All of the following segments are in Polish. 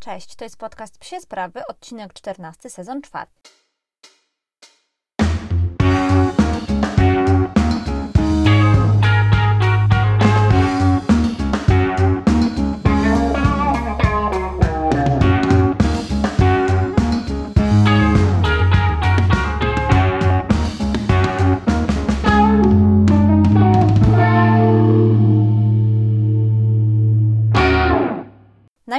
Cześć, to jest podcast Psie Sprawy, odcinek 14, sezon 4.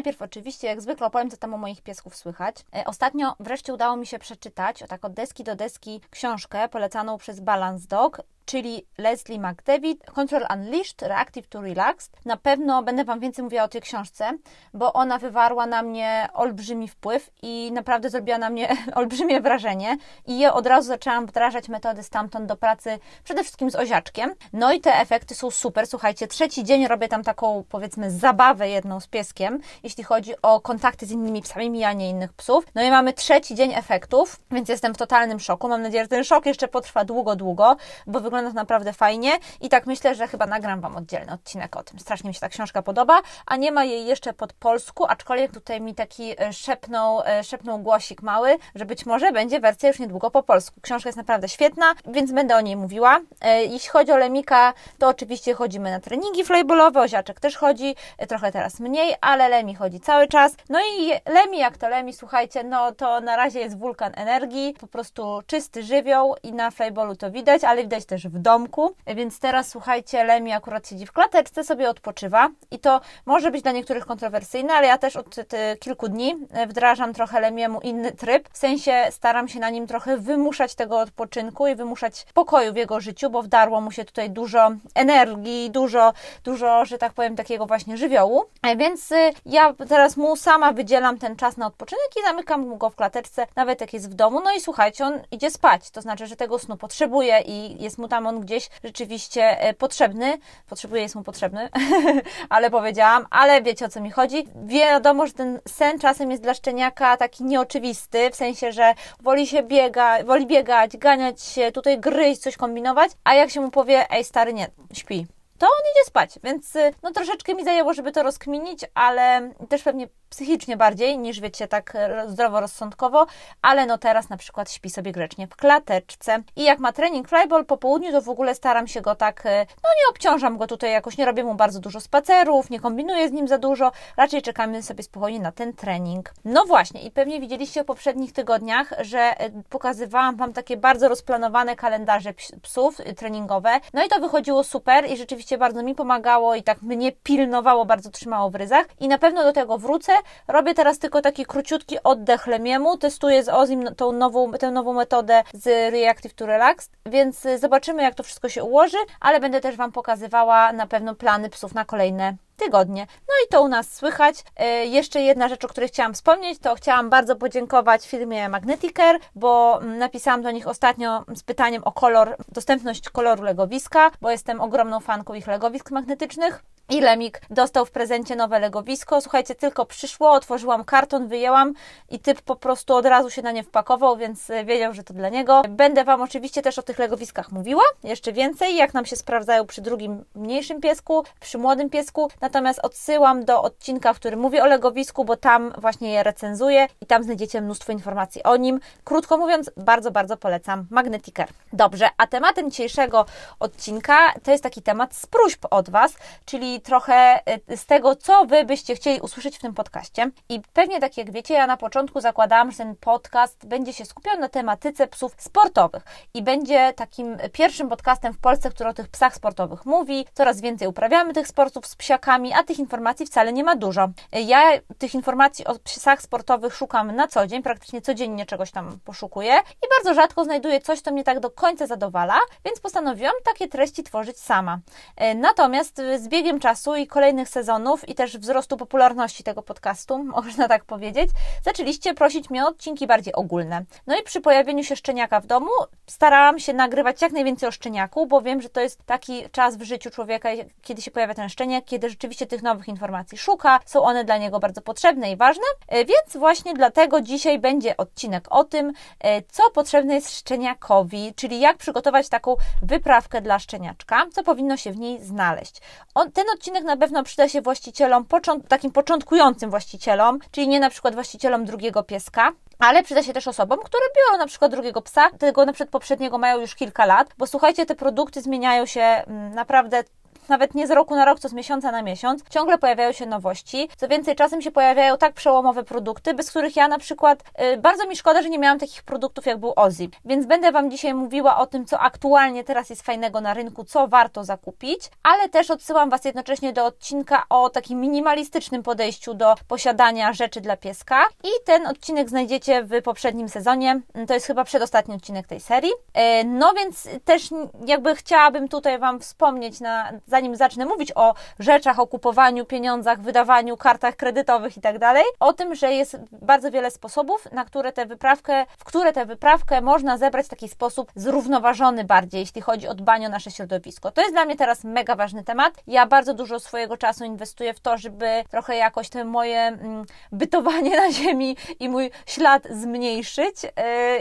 Najpierw oczywiście, jak zwykle, opowiem, co tam o moich piesków słychać. E, ostatnio wreszcie udało mi się przeczytać, o tak od deski do deski, książkę polecaną przez Balance Dog czyli Leslie McDavid, Control Unleashed, Reactive to Relaxed. Na pewno będę Wam więcej mówiła o tej książce, bo ona wywarła na mnie olbrzymi wpływ i naprawdę zrobiła na mnie olbrzymie wrażenie i je od razu zaczęłam wdrażać metody stamtąd do pracy, przede wszystkim z oziaczkiem. No i te efekty są super. Słuchajcie, trzeci dzień robię tam taką, powiedzmy, zabawę jedną z pieskiem, jeśli chodzi o kontakty z innymi psami, mijanie innych psów. No i mamy trzeci dzień efektów, więc jestem w totalnym szoku. Mam nadzieję, że ten szok jeszcze potrwa długo, długo, bo wygląda wygląda naprawdę fajnie i tak myślę, że chyba nagram Wam oddzielny odcinek o tym. Strasznie mi się ta książka podoba, a nie ma jej jeszcze pod polsku, aczkolwiek tutaj mi taki e, szepnął, e, szepnął głosik mały, że być może będzie wersja już niedługo po polsku. Książka jest naprawdę świetna, więc będę o niej mówiła. E, jeśli chodzi o Lemika, to oczywiście chodzimy na treningi flybolowe, Oziaczek też chodzi, trochę teraz mniej, ale Lemi chodzi cały czas. No i Lemi, jak to Lemi, słuchajcie, no to na razie jest wulkan energii, po prostu czysty żywioł i na flybolu to widać, ale widać też w domku, więc teraz słuchajcie, Lemi akurat siedzi w klateczce, sobie odpoczywa. I to może być dla niektórych kontrowersyjne, ale ja też od kilku dni wdrażam trochę Lemiemu inny tryb, w sensie staram się na nim trochę wymuszać tego odpoczynku i wymuszać pokoju w jego życiu, bo wdarło mu się tutaj dużo energii, dużo, dużo, że tak powiem, takiego właśnie żywiołu, więc y, ja teraz mu sama wydzielam ten czas na odpoczynek i zamykam mu go w klateczce, nawet jak jest w domu, no i słuchajcie, on idzie spać, to znaczy, że tego snu potrzebuje i jest mu tam on gdzieś rzeczywiście e, potrzebny. Potrzebuje, jest mu potrzebny, ale powiedziałam, ale wiecie o co mi chodzi. Wiadomo, że ten sen czasem jest dla szczeniaka taki nieoczywisty, w sensie, że woli się biega, woli biegać, ganiać się, tutaj gryźć, coś kombinować, a jak się mu powie, ej stary, nie, śpi, to on idzie spać, więc y, no troszeczkę mi zajęło, żeby to rozkminić, ale też pewnie psychicznie bardziej niż wiecie, tak zdroworozsądkowo, ale no teraz na przykład śpi sobie grzecznie w klateczce i jak ma trening flyball po południu, to w ogóle staram się go tak, y, no nie obciążam go tutaj jakoś, nie robię mu bardzo dużo spacerów, nie kombinuję z nim za dużo, raczej czekamy sobie spokojnie na ten trening. No właśnie i pewnie widzieliście w poprzednich tygodniach, że y, pokazywałam Wam takie bardzo rozplanowane kalendarze psów treningowe, no i to wychodziło super i rzeczywiście rzeczywiście bardzo mi pomagało i tak mnie pilnowało, bardzo trzymało w ryzach. I na pewno do tego wrócę. Robię teraz tylko taki króciutki oddech lemiemu, testuję z Ozim tą nową, tę nową metodę z Reactive to Relax, więc zobaczymy jak to wszystko się ułoży, ale będę też Wam pokazywała na pewno plany psów na kolejne tygodnie. No i to u nas słychać. E, jeszcze jedna rzecz, o której chciałam wspomnieć, to chciałam bardzo podziękować firmie Magneticare, bo mm, napisałam do nich ostatnio z pytaniem o kolor, dostępność koloru legowiska, bo jestem ogromną fanką ich legowisk magnetycznych. I Lemik dostał w prezencie nowe legowisko. Słuchajcie, tylko przyszło, otworzyłam karton, wyjęłam i typ po prostu od razu się na nie wpakował, więc e, wiedział, że to dla niego. Będę Wam oczywiście też o tych legowiskach mówiła, jeszcze więcej, jak nam się sprawdzają przy drugim mniejszym piesku, przy młodym piesku. Natomiast odsyłam do odcinka, w którym mówię o legowisku, bo tam właśnie je recenzuję i tam znajdziecie mnóstwo informacji o nim. Krótko mówiąc, bardzo, bardzo polecam Magnetiker. Dobrze, a tematem dzisiejszego odcinka to jest taki temat z próśb od Was, czyli trochę y, z tego, co Wy byście chcieli usłyszeć w tym podcaście. I pewnie tak jak wiecie, ja na początku zakładałam, że ten podcast będzie się skupiał na tematyce psów sportowych i będzie takim pierwszym podcastem w Polsce, który o tych psach sportowych mówi. Coraz więcej uprawiamy tych sportów z psiakami, a tych informacji wcale nie ma dużo. Ja tych informacji o psach sportowych szukam na co dzień, praktycznie codziennie czegoś tam poszukuję i bardzo rzadko znajduję coś, co mnie tak do końca zadowala, więc postanowiłam takie treści tworzyć sama. E, natomiast z biegiem czasu i kolejnych sezonów i też wzrostu popularności tego podcastu, można tak powiedzieć, zaczęliście prosić mnie o odcinki bardziej ogólne. No i przy pojawieniu się szczeniaka w domu starałam się nagrywać jak najwięcej o szczeniaku, bo wiem, że to jest taki czas w życiu człowieka, kiedy się pojawia ten szczeniak, kiedy rzeczywiście tych nowych informacji szuka, są one dla niego bardzo potrzebne i ważne, e, więc właśnie dlatego dzisiaj będzie odcinek o tym, e, co potrzebne jest szczeniakowi, czyli jak przygotować taką wyprawkę dla szczeniaczka, co powinno się w niej znaleźć. On, ten odcinek na pewno przyda się właścicielom, takim początkującym właścicielom, czyli nie na przykład właścicielom drugiego pieska, ale przyda się też osobom, które biorą na przykład drugiego psa, tego na przykład poprzedniego mają już kilka lat, bo słuchajcie, te produkty zmieniają się mm, naprawdę nawet nie z roku na rok, co z miesiąca na miesiąc, ciągle pojawiają się nowości. Co więcej, czasem się pojawiają tak przełomowe produkty, bez których ja na przykład y, bardzo mi szkoda, że nie miałam takich produktów jak był Ozzy. Więc będę Wam dzisiaj mówiła o tym, co aktualnie teraz jest fajnego na rynku, co warto zakupić, ale też odsyłam Was jednocześnie do odcinka o takim minimalistycznym podejściu do posiadania rzeczy dla pieska. I ten odcinek znajdziecie w poprzednim sezonie. To jest chyba przedostatni odcinek tej serii. Y, no więc też jakby chciałabym tutaj Wam wspomnieć na zanim zacznę mówić o rzeczach, o kupowaniu, pieniądzach, wydawaniu, kartach kredytowych i tak dalej, o tym, że jest bardzo wiele sposobów, na które tę wyprawkę, w które tę wyprawkę można zebrać w taki sposób zrównoważony bardziej, jeśli chodzi o dbanie o nasze środowisko. To jest dla mnie teraz mega ważny temat. Ja bardzo dużo swojego czasu inwestuję w to, żeby trochę jakoś te moje mm, bytowanie na ziemi i mój ślad zmniejszyć, yy,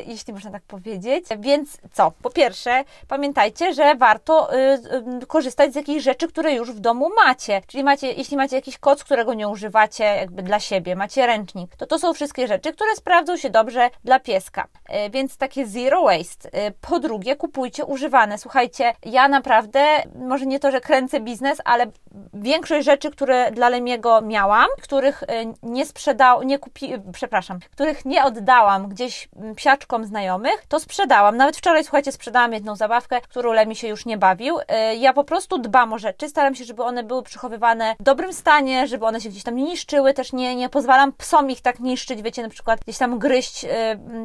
jeśli można tak powiedzieć. Więc co? Po pierwsze, pamiętajcie, że warto yy, yy, korzystać z rzeczy, które już w domu macie. Czyli macie, jeśli macie jakiś koc, którego nie używacie jakby dla siebie, macie ręcznik, to to są wszystkie rzeczy, które sprawdzą się dobrze dla pieska. E, więc takie zero waste. E, po drugie, kupujcie używane. Słuchajcie, ja naprawdę, może nie to, że kręcę biznes, ale większość rzeczy, które dla Lemiego miałam, których e, nie sprzedał, nie kupi, przepraszam, których nie oddałam gdzieś psiaczkom znajomych, to sprzedałam. Nawet wczoraj, słuchajcie, sprzedałam jedną zabawkę, którą Lemi się już nie bawił. Ja po prostu dbam samo rzeczy. Staram się, żeby one były przechowywane w dobrym stanie, żeby one się gdzieś tam nie niszczyły. Też nie, nie pozwalam psom ich tak niszczyć, wiecie, na przykład gdzieś tam gryźć yy,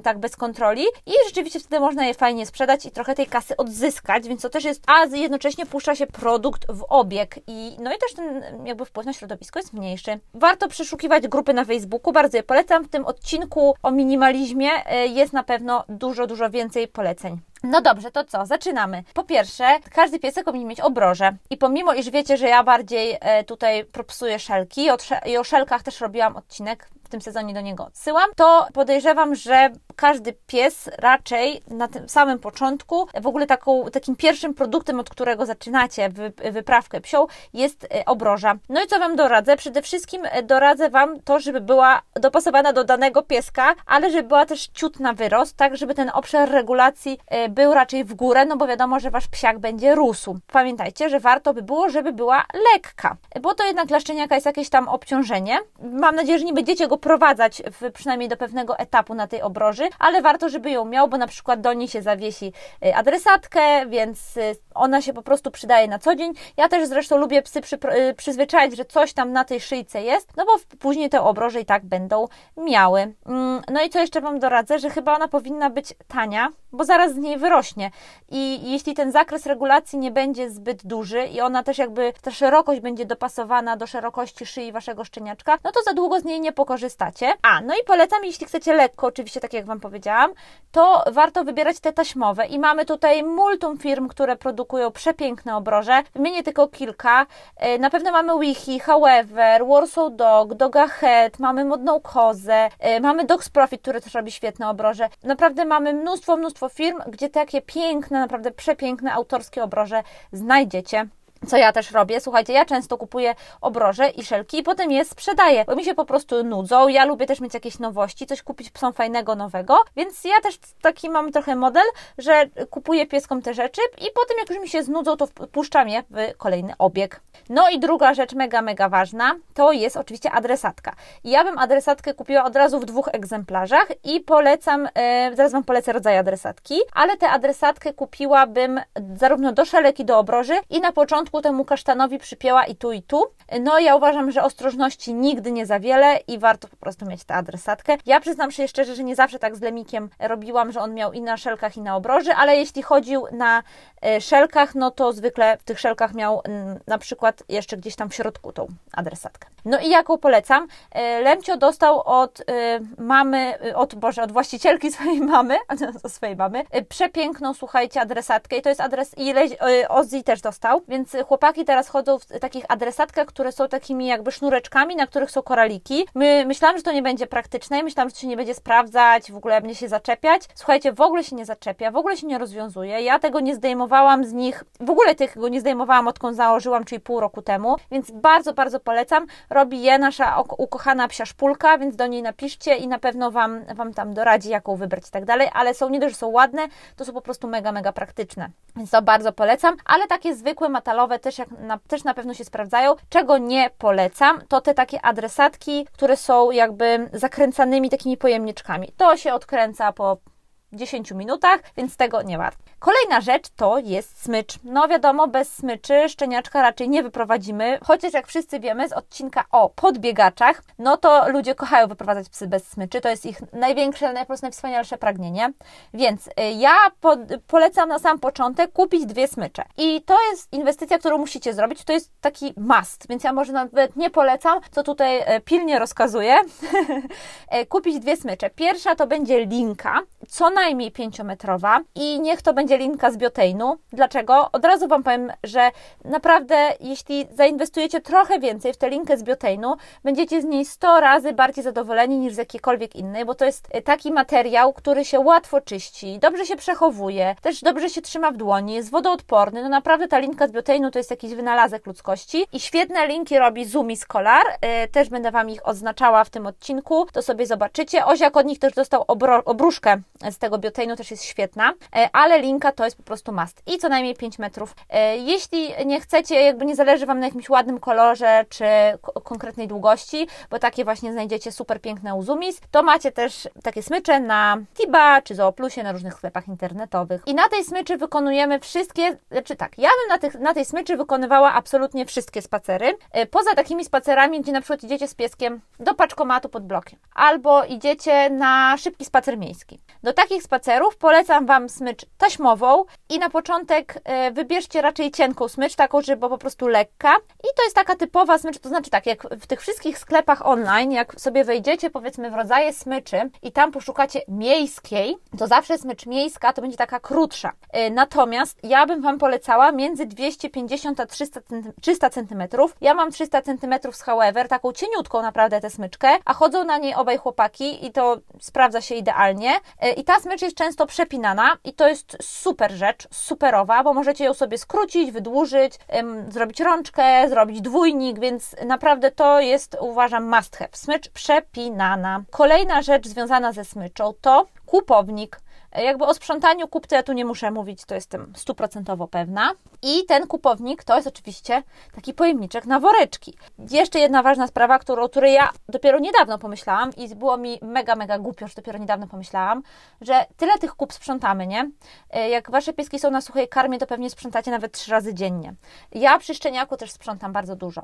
tak bez kontroli. I rzeczywiście wtedy można je fajnie sprzedać i trochę tej kasy odzyskać, więc to też jest, a jednocześnie puszcza się produkt w obieg i no i też ten jakby wpływ na środowisko jest mniejszy. Warto przeszukiwać grupy na Facebooku, bardzo je polecam. W tym odcinku o minimalizmie y, jest na pewno dużo, dużo więcej poleceń. No dobrze, to co? Zaczynamy. Po pierwsze, każdy piesek powinien mieć obroże. I pomimo, iż wiecie, że ja bardziej e, tutaj propsuję szelki i o szelkach też robiłam odcinek w tym sezonie do niego odsyłam, to podejrzewam, że każdy pies raczej na tym samym początku, w ogóle taką, takim pierwszym produktem, od którego zaczynacie wyprawkę psią, jest e, obroża. No i co Wam doradzę? Przede wszystkim e, doradzę Wam to, żeby była dopasowana do danego pieska, ale żeby była też ciut na wyrost, tak żeby ten obszar regulacji e, był raczej w górę, no bo wiadomo, że Wasz psiak będzie rósł. Pamiętajcie, że warto by było, żeby była lekka, bo to jednak dla szczeniaka jest jakieś tam obciążenie. Mam nadzieję, że nie będziecie go go w, przynajmniej do pewnego etapu na tej obroży, ale warto, żeby ją miał, bo na przykład do niej się zawiesi y, adresatkę, więc y, ona się po prostu przydaje na co dzień. Ja też zresztą lubię psy przy, y, przyzwyczaić, że coś tam na tej szyjce jest, no bo później te obroże i tak będą miały. Mm, no i co jeszcze Wam doradzę, że chyba ona powinna być tania, bo zaraz z niej wyrośnie. I jeśli ten zakres regulacji nie będzie zbyt duży i ona też jakby ta szerokość będzie dopasowana do szerokości szyi Waszego szczeniaczka, no to za długo z niej nie pokorzystacie korzystacie. A, no i polecam, jeśli chcecie lekko, oczywiście tak jak Wam powiedziałam, to warto wybierać te taśmowe i mamy tutaj multum firm, które produkują przepiękne obroże. Wymienię tylko kilka. E, na pewno mamy Wiki, However, Warsaw Dog, Doga Head, mamy Modną Kozę, e, mamy Dogs Profit, który też robi świetne obroże. Naprawdę mamy mnóstwo, mnóstwo firm, gdzie takie piękne, naprawdę przepiękne autorskie obroże znajdziecie co ja też robię. Słuchajcie, ja często kupuję obroże i szelki i potem je sprzedaję, bo mi się po prostu nudzą. Ja lubię też mieć jakieś nowości, coś kupić psom fajnego, nowego, więc ja też taki mam trochę model, że kupuję pieskom te rzeczy i potem jak już mi się znudzą, to wpuszczam je w kolejny obieg. No i druga rzecz mega, mega ważna, to jest oczywiście adresatka. Ja bym adresatkę kupiła od razu w dwóch egzemplarzach i polecam, e, zaraz Wam polecę rodzaj adresatki, ale tę adresatkę kupiłabym zarówno do szelek i do obroży i na początku początku temu kasztanowi przypięła i tu, i tu. No ja uważam, że ostrożności nigdy nie za wiele i warto po prostu mieć tę adresatkę. Ja przyznam się szczerze, że nie zawsze tak z Lemikiem robiłam, że on miał i na szelkach, i na obroży, ale jeśli chodził na e, szelkach, no to zwykle w tych szelkach miał na przykład jeszcze gdzieś tam w środku tą adresatkę. No i jaką polecam? E, Lemcio dostał od e, mamy, od Boże, od właścicielki swojej mamy, swojej mamy, przepiękną, słuchajcie, adresatkę i to jest adres, i Ozzy też dostał, więc chłopaki teraz chodzą w takich adresatkach, które są takimi jakby sznureczkami, na których są koraliki. My myślałam, że to nie będzie praktyczne, myślałam, że to się nie będzie sprawdzać, w ogóle mnie się zaczepiać. Słuchajcie, w ogóle się nie zaczepia, w ogóle się nie rozwiązuje. Ja tego nie zdejmowałam z nich, w ogóle tego nie zdejmowałam odkąd założyłam, czyli pół roku temu, więc bardzo, bardzo polecam. Robi je nasza ukochana psia szpulka, więc do niej napiszcie i na pewno Wam, wam tam doradzi, jaką wybrać i tak dalej, ale są nie dość, że są ładne, to są po prostu mega, mega praktyczne. Więc to bardzo polecam, ale takie zwykłe metalowe też, jak na, też na pewno się sprawdzają. Czego nie polecam, to te takie adresatki, które są jakby zakręcanymi takimi pojemniczkami. To się odkręca po 10 minutach, więc tego nie warto. Kolejna rzecz to jest smycz. No wiadomo, bez smyczy szczeniaczka raczej nie wyprowadzimy, chociaż jak wszyscy wiemy z odcinka o podbiegaczach, no to ludzie kochają wyprowadzać psy bez smyczy, to jest ich największe, najprostsze, najwspanialsze pragnienie. Więc y, ja po, polecam na sam początek kupić dwie smycze. I to jest inwestycja, którą musicie zrobić, to jest taki must, więc ja może nawet nie polecam, co tutaj y, pilnie rozkazuję, y, kupić dwie smycze. Pierwsza to będzie linka, co najmniej 5-metrowa i niech to będzie linka z bioteinu. Dlaczego? Od razu Wam powiem, że naprawdę jeśli zainwestujecie trochę więcej w tę linkę z bioteinu, będziecie z niej 100 razy bardziej zadowoleni niż z jakiejkolwiek innej, bo to jest taki materiał, który się łatwo czyści, dobrze się przechowuje, też dobrze się trzyma w dłoni, jest wodoodporny. No naprawdę ta linka z bioteinu to jest jakiś wynalazek ludzkości i świetne linki robi Zumi Scholar. E, też będę Wam ich oznaczała w tym odcinku, to sobie zobaczycie. Oziak od nich też dostał obruszkę z tego bioteinu, też jest świetna, e, ale linka to jest po prostu must i co najmniej 5 metrów. E, jeśli nie chcecie, jakby nie zależy Wam na jakimś ładnym kolorze czy konkretnej długości, bo takie właśnie znajdziecie super piękne u Zumis, to macie też takie smycze na Tiba czy Zooplusie na różnych sklepach internetowych. I na tej smyczy wykonujemy wszystkie, znaczy tak, ja bym na, tych, na tej smyczy wykonywała absolutnie wszystkie spacery, e, poza takimi spacerami, gdzie na przykład idziecie z pieskiem do paczkomatu pod blokiem, albo idziecie na szybki spacer miejski. Do takich spacerów polecam Wam smycz taśmową i na początek e, wybierzcie raczej cienką smycz, taką, żeby po prostu lekka. I to jest taka typowa smycz, to znaczy tak, jak w tych wszystkich sklepach online, jak sobie wejdziecie powiedzmy w rodzaje smyczy i tam poszukacie miejskiej, to zawsze smycz miejska to będzie taka krótsza. E, natomiast ja bym Wam polecała między 250 a 300, 300 cm. Ja mam 300 cm z however, taką cieniutką naprawdę tę smyczkę, a chodzą na niej obaj chłopaki i to sprawdza się idealnie. E, I ta smycz jest często przepinana i to jest super rzecz, superowa, bo możecie ją sobie skrócić, wydłużyć, ym, zrobić rączkę, zrobić dwójnik, więc naprawdę to jest, uważam, must have. Smycz przepinana. Kolejna rzecz związana ze smyczą to kupownik. Jakby o sprzątaniu kupcy ja tu nie muszę mówić, to jestem stuprocentowo pewna. I ten kupownik to jest oczywiście taki pojemniczek na woreczki. Jeszcze jedna ważna sprawa, którą, o której ja dopiero niedawno pomyślałam i było mi mega, mega głupio, że dopiero niedawno pomyślałam, że tyle tych kup sprzątamy, nie? E, jak Wasze pieski są na suchej karmie, to pewnie sprzątacie nawet trzy razy dziennie. Ja przy szczeniaku też sprzątam bardzo dużo.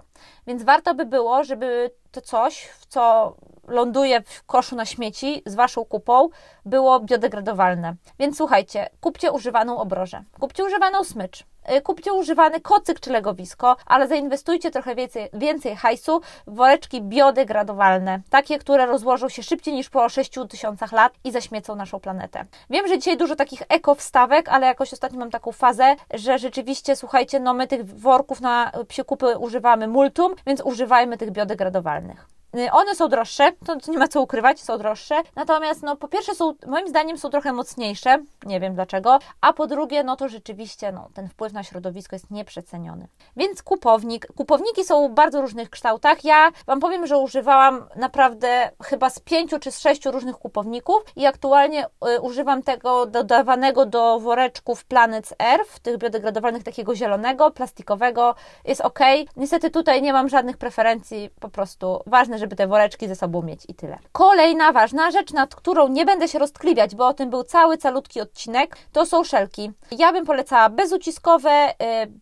Więc warto by było, żeby to coś, co ląduje w koszu na śmieci z Waszą kupą, było biodegradowalne. Więc słuchajcie, kupcie używaną obrożę, kupcie używaną smycz, kupcie używany kocyk czy legowisko, ale zainwestujcie trochę więcej, więcej hajsu w woreczki biodegradowalne, takie, które rozłożą się szybciej niż po 6 tysiącach lat i zaśmiecą naszą planetę. Wiem, że dzisiaj dużo takich eko-wstawek, ale jakoś ostatnio mam taką fazę, że rzeczywiście, słuchajcie, no my tych worków na psie kupy używamy multum, więc używajmy tych biodegradowalnych. Y, one są droższe, to, to, nie ma co ukrywać, są droższe. Natomiast, no, po pierwsze, są, moim zdaniem, są trochę mocniejsze, nie wiem dlaczego. A po drugie, no to rzeczywiście, no, ten wpływ na środowisko jest nieprzeceniony. Więc kupownik. Kupowniki są w bardzo różnych kształtach. Ja Wam powiem, że używałam naprawdę chyba z pięciu czy z sześciu różnych kupowników i aktualnie y, używam tego dodawanego do woreczków Planet Earth, tych biodegradowalnych, takiego zielonego, plastikowego. Jest ok. Niestety tutaj nie mam żadnych preferencji, po prostu ważne, żeby te woreczki ze sobą mieć i tyle. Kolejna ważna rzecz, nad którą nie będę się roztkliwiać, bo o tym był cały calutki odcinek, to są szelki. Ja bym polecała bezuciskowe. Y,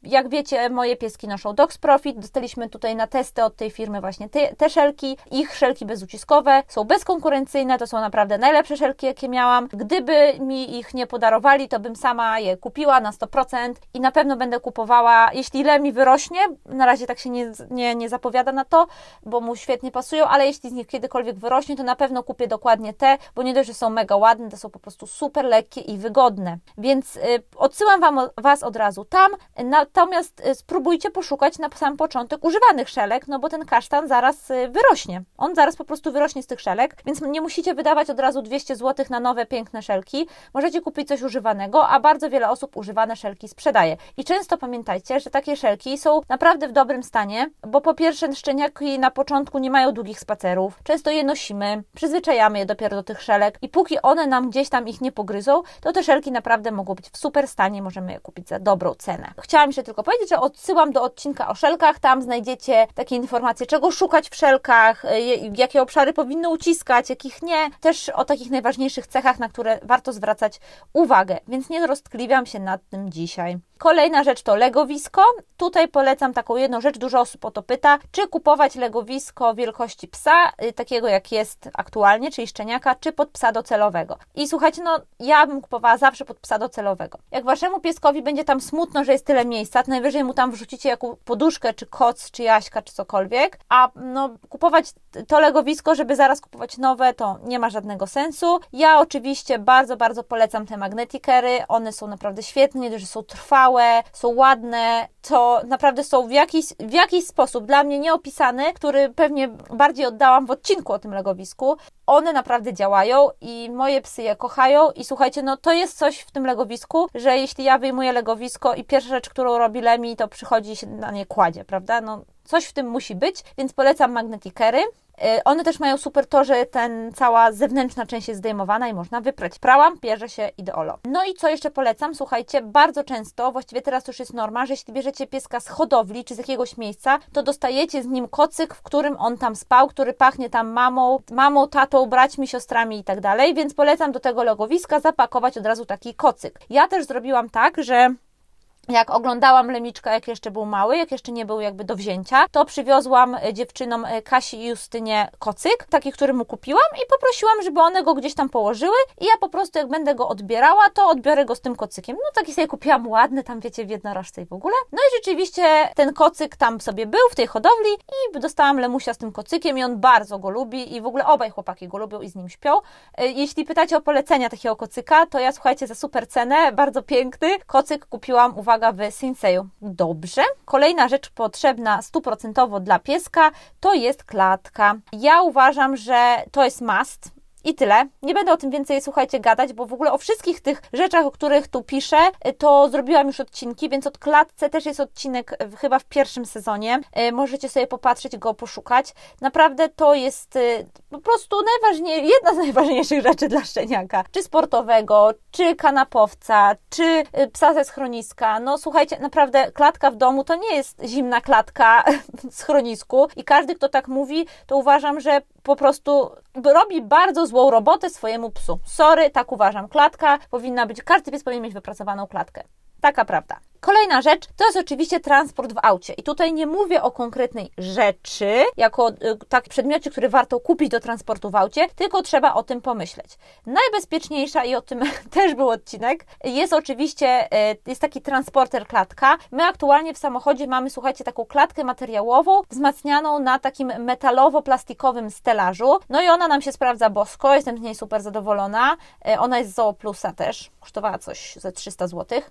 jak wiecie, moje pieski noszą Dogs Profit. Dostaliśmy tutaj na testy od tej firmy właśnie te, te szelki. Ich szelki bezuciskowe są bezkonkurencyjne, to są naprawdę najlepsze szelki, jakie miałam. Gdyby mi ich nie podarowali, to bym sama je kupiła na 100% i na pewno będę kupowała, jeśli ile mi wyrośnie. Na razie tak się nie, nie, nie zapowiada na to, bo mu świetnie pasuje pasują, ale jeśli z nich kiedykolwiek wyrośnie, to na pewno kupię dokładnie te, bo nie dość, że są mega ładne, to są po prostu super lekkie i wygodne. Więc y, odsyłam wam, Was od razu tam, natomiast y, spróbujcie poszukać na sam początek używanych szelek, no bo ten kasztan zaraz y, wyrośnie. On zaraz po prostu wyrośnie z tych szelek, więc nie musicie wydawać od razu 200 zł na nowe, piękne szelki. Możecie kupić coś używanego, a bardzo wiele osób używane szelki sprzedaje. I często pamiętajcie, że takie szelki są naprawdę w dobrym stanie, bo po pierwsze szczeniaki na początku nie mają długich spacerów, często je nosimy, przyzwyczajamy je dopiero do tych szelek i póki one nam gdzieś tam ich nie pogryzą, to te szelki naprawdę mogą być w super stanie, możemy je kupić za dobrą cenę. Chciałam jeszcze tylko powiedzieć, że odsyłam do odcinka o szelkach, tam znajdziecie takie informacje, czego szukać w szelkach, y, jakie obszary powinny uciskać, jakich nie, też o takich najważniejszych cechach, na które warto zwracać uwagę, więc nie roztkliwiam się nad tym dzisiaj. Kolejna rzecz to legowisko. Tutaj polecam taką jedną rzecz, dużo osób o to pyta, czy kupować legowisko wielkości psa, y, takiego jak jest aktualnie, czyli szczeniaka, czy pod psa docelowego. I słuchajcie, no ja bym kupowała zawsze pod psa docelowego. Jak waszemu pieskowi będzie tam smutno, że jest tyle miejsca, to najwyżej mu tam wrzucicie jakąś poduszkę, czy koc, czy jaśka, czy cokolwiek, a no kupować to legowisko, żeby zaraz kupować nowe, to nie ma żadnego sensu. Ja oczywiście bardzo, bardzo polecam te magnetikery, one są naprawdę świetne, że są trwałe, są ładne, to naprawdę są w jakiś, w jakiś sposób dla mnie nieopisany, który pewnie bardziej oddałam w odcinku o tym legowisku. One naprawdę działają i moje psy je kochają i słuchajcie, no to jest coś w tym legowisku, że jeśli ja wyjmuję legowisko i pierwsza rzecz, którą robi Lemi, to przychodzi się na nie kładzie, prawda? No coś w tym musi być, więc polecam magnetikery. Y, one też mają super to, że ten cała zewnętrzna część jest zdejmowana i można wyprać. Prałam, bierze się ideolo. No i co jeszcze polecam? Słuchajcie, bardzo często, właściwie teraz już jest norma, że jeśli bierzecie pieska z hodowli czy z jakiegoś miejsca, to dostajecie z nim kocyk, w którym on tam spał, który pachnie tam mamą, mamą, tatą, braćmi, siostrami i tak dalej, więc polecam do tego logowiska zapakować od razu taki kocyk. Ja też zrobiłam tak, że jak oglądałam Lemiczka, jak jeszcze był mały, jak jeszcze nie był jakby do wzięcia, to przywiozłam e, dziewczynom e, Kasi i Justynie kocyk, taki, który mu kupiłam i poprosiłam, żeby one go gdzieś tam położyły i ja po prostu jak będę go odbierała, to odbiorę go z tym kocykiem. No taki sobie kupiłam ładny, tam wiecie, w jednorożce i w ogóle. No i rzeczywiście ten kocyk tam sobie był w tej hodowli i dostałam Lemusia z tym kocykiem i on bardzo go lubi i w ogóle obaj chłopaki go lubią i z nim śpią. E, jeśli pytacie o polecenia takiego kocyka, to ja słuchajcie, za super cenę, bardzo piękny kocyk kupiłam, uwaga, uwaga, w Sinseju. Dobrze. Kolejna rzecz potrzebna stuprocentowo dla pieska to jest klatka. Ja uważam, że to jest must i tyle. Nie będę o tym więcej, słuchajcie, gadać, bo w ogóle o wszystkich tych rzeczach, o których tu piszę, y, to zrobiłam już odcinki, więc od klatce też jest odcinek chyba w pierwszym sezonie. Y, możecie sobie popatrzeć, go poszukać. Naprawdę to jest y, po prostu najważniejsza, jedna z najważniejszych rzeczy dla szczeniaka. Czy sportowego, czy kanapowca, czy psa ze schroniska. No słuchajcie, naprawdę klatka w domu to nie jest zimna klatka w schronisku i każdy, kto tak mówi, to uważam, że po prostu robi bardzo złą robotę swojemu psu. Sorry, tak uważam. Klatka powinna być, każdy pies powinien mieć wypracowaną klatkę. Taka prawda. Kolejna rzecz to jest oczywiście transport w aucie. I tutaj nie mówię o konkretnej rzeczy, jako y, tak przedmiocie, który warto kupić do transportu w aucie, tylko trzeba o tym pomyśleć. Najbezpieczniejsza, i o tym też był odcinek, jest oczywiście y, jest taki transporter klatka. My aktualnie w samochodzie mamy, słuchajcie, taką klatkę materiałową, wzmacnianą na takim metalowo-plastikowym stelażu. No i ona nam się sprawdza bosko, jestem z niej super zadowolona. Y, ona jest z Zooplusa też, kosztowała coś ze 300 zł.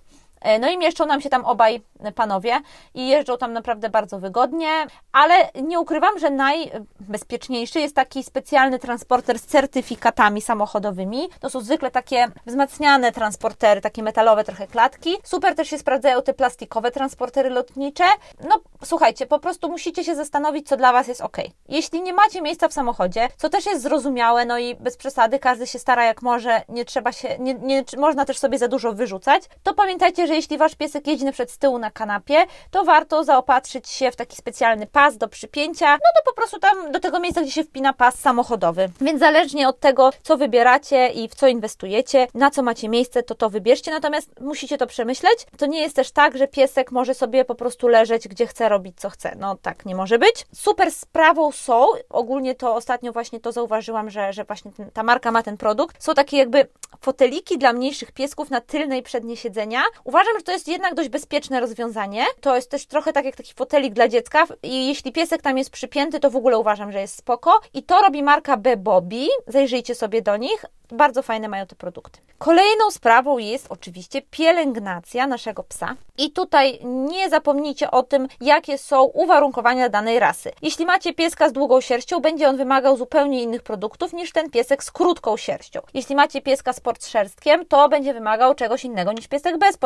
E, no i mieszczą nam się tam obaj panowie i jeżdżą tam naprawdę bardzo wygodnie, ale nie ukrywam, że najbezpieczniejszy jest taki specjalny transporter z certyfikatami samochodowymi. To są zwykle takie wzmacniane transportery, takie metalowe trochę klatki. Super też się sprawdzają te plastikowe transportery lotnicze. No słuchajcie, po prostu musicie się zastanowić, co dla Was jest ok. Jeśli nie macie miejsca w samochodzie, co też jest zrozumiałe, no i bez przesady, każdy się stara jak może, nie trzeba się, nie, nie można też sobie za dużo wyrzucać, to pamiętajcie, że jeśli wasz piesek jedzie na przed z tyłu na kanapie, to warto zaopatrzyć się w taki specjalny pas do przypięcia, no to po prostu tam do tego miejsca, gdzie się wpina pas samochodowy. Więc zależnie od tego, co wybieracie i w co inwestujecie, na co macie miejsce, to to wybierzcie, natomiast musicie to przemyśleć. To nie jest też tak, że piesek może sobie po prostu leżeć, gdzie chce, robić co chce. No tak nie może być. Super sprawą są, ogólnie to ostatnio właśnie to zauważyłam, że, że właśnie ten, ta marka ma ten produkt, są takie jakby foteliki dla mniejszych piesków na tylnej przednie siedzenia. Uważam, Uważam, że to jest jednak dość bezpieczne rozwiązanie. To jest też trochę tak jak taki fotelik dla dziecka i jeśli piesek tam jest przypięty, to w ogóle uważam, że jest spoko. I to robi marka B Bobby. Zajrzyjcie sobie do nich. Bardzo fajne mają te produkty. Kolejną sprawą jest oczywiście pielęgnacja naszego psa. I tutaj nie zapomnijcie o tym, jakie są uwarunkowania danej rasy. Jeśli macie pieska z długą sierścią, będzie on wymagał zupełnie innych produktów niż ten piesek z krótką sierścią. Jeśli macie pieska z podszerstkiem, to będzie wymagał czegoś innego niż piesek bez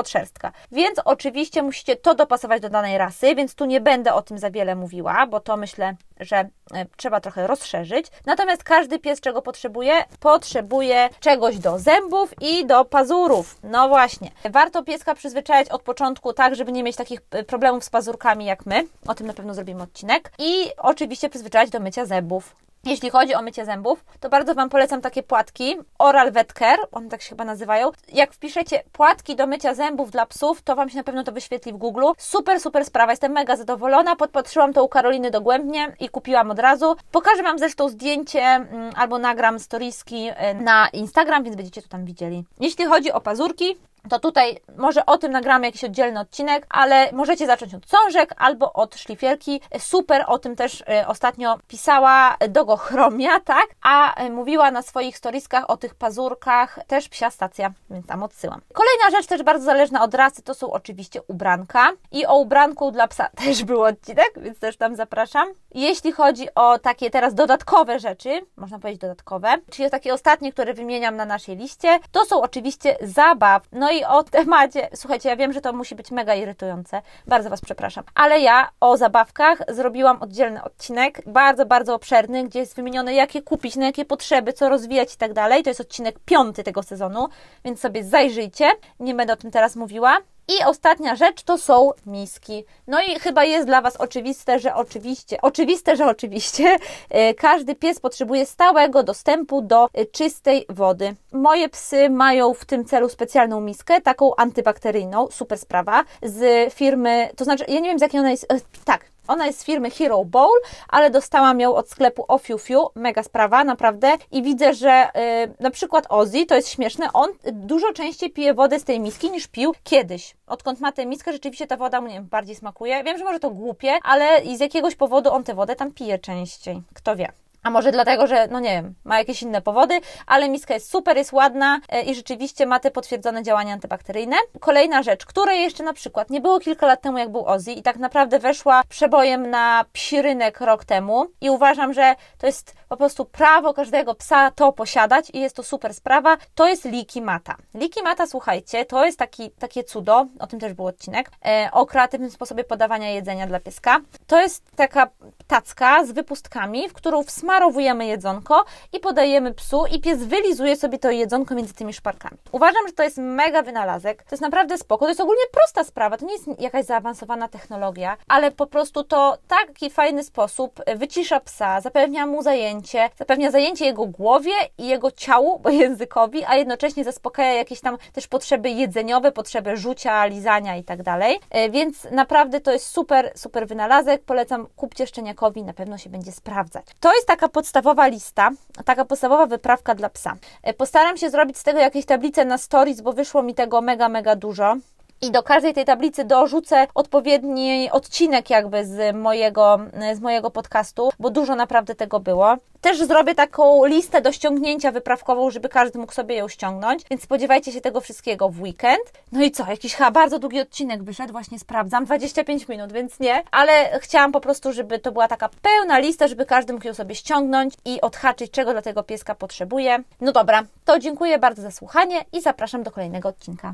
Więc oczywiście musicie to dopasować do danej rasy, więc tu nie będę o tym za wiele mówiła, bo to myślę, że e, trzeba trochę rozszerzyć. Natomiast każdy pies czego potrzebuje? Potrzebuje czegoś do zębów i do pazurów. No właśnie. Warto pieska przyzwyczajać od początku tak, żeby nie mieć takich e, problemów z pazurkami jak my. O tym na pewno zrobimy odcinek. I oczywiście przyzwyczajać do mycia zębów. Jeśli chodzi o mycie zębów, to bardzo Wam polecam takie płatki Oral Vet Care, one tak się chyba nazywają. Jak wpiszecie płatki do mycia zębów dla psów, to Wam się na pewno to wyświetli w Google. Super, super sprawa, jestem mega zadowolona. Podpatrzyłam to u Karoliny dogłębnie i kupiłam od razu. Pokażę Wam zresztą zdjęcie mm, albo nagram storieski y, na Instagram, więc będziecie to tam widzieli. Jeśli chodzi o pazurki, to tutaj może o tym nagramy jakiś oddzielny odcinek, ale możecie zacząć od cążek albo od szlifierki. Super, o tym też y, ostatnio pisała Dogo Chromia, tak? A y, mówiła na swoich storiskach o tych pazurkach też psia stacja, więc tam odsyłam. Kolejna rzecz też bardzo zależna od rasy to są oczywiście ubranka i o ubranku dla psa też był odcinek, więc też tam zapraszam. Jeśli chodzi o takie teraz dodatkowe rzeczy, można powiedzieć dodatkowe, czyli takie ostatnie, które wymieniam na naszej liście, to są oczywiście zabaw. No i o temacie, słuchajcie, ja wiem, że to musi być mega irytujące, bardzo Was przepraszam, ale ja o zabawkach zrobiłam oddzielny odcinek, bardzo, bardzo obszerny, gdzie jest wymienione, jakie kupić, na jakie potrzeby, co rozwijać i tak dalej. To jest odcinek piąty tego sezonu, więc sobie zajrzyjcie. Nie będę o tym teraz mówiła. I ostatnia rzecz to są miski. No i chyba jest dla Was oczywiste, że oczywiście, oczywiste, że oczywiście e, każdy pies potrzebuje stałego dostępu do e, czystej wody. Moje psy mają w tym celu specjalną miskę, taką antybakteryjną, super sprawa, z firmy, to znaczy, ja nie wiem z jakiej ona jest, e, tak, ona jest z firmy Hero Bowl, ale dostałam ją od sklepu Ofiufiu. Mega sprawa, naprawdę. I widzę, że yy, na przykład Ozzy, to jest śmieszne, on dużo częściej pije wodę z tej miski niż pił kiedyś. Odkąd ma tę miskę, rzeczywiście ta woda mu nie wiem, bardziej smakuje. Wiem, że może to głupie, ale z jakiegoś powodu on tę wodę tam pije częściej. Kto wie. A może dlatego, że, no nie wiem, ma jakieś inne powody, ale miska jest super, jest ładna e, i rzeczywiście ma te potwierdzone działania antybakteryjne. Kolejna rzecz, której jeszcze na przykład nie było kilka lat temu, jak był Ozzy i tak naprawdę weszła przebojem na psi rynek rok temu i uważam, że to jest po prostu prawo każdego psa to posiadać i jest to super sprawa, to jest Liki Mata. Liki Mata, słuchajcie, to jest taki, takie cudo, o tym też był odcinek, e, o kreatywnym sposobie podawania jedzenia dla pieska. To jest taka tacka z wypustkami, w którą wsmarowujemy jedzonko i podajemy psu i pies wylizuje sobie to jedzonko między tymi szparkami. Uważam, że to jest mega wynalazek, to jest naprawdę spoko, to jest ogólnie prosta sprawa, to nie jest jakaś zaawansowana technologia, ale po prostu to taki fajny sposób wycisza psa, zapewnia mu zajęcie, zapewnia zajęcie jego głowie i jego ciału, bo językowi, a jednocześnie zaspokaja jakieś tam też potrzeby jedzeniowe, potrzeby rzucia, lizania i tak dalej. E, więc naprawdę to jest super, super wynalazek. Polecam, kupcie szczeniakowi na pewno się będzie sprawdzać. To jest taka podstawowa lista, taka podstawowa wyprawka dla psa. E, postaram się zrobić z tego jakieś tablice na stories, bo wyszło mi tego mega, mega dużo i do każdej tej tablicy dorzucę odpowiedni odcinek jakby z mojego, z mojego podcastu, bo dużo naprawdę tego było. Też zrobię taką listę do ściągnięcia wyprawkową, żeby każdy mógł sobie ją ściągnąć, więc spodziewajcie się tego wszystkiego w weekend. No i co, jakiś chyba bardzo długi odcinek wyszedł, właśnie sprawdzam, 25 minut, więc nie, ale chciałam po prostu, żeby to była taka pełna lista, żeby każdy mógł ją sobie ściągnąć i odhaczyć, czego dla tego pieska potrzebuje. No dobra, to dziękuję bardzo za słuchanie i zapraszam do kolejnego odcinka.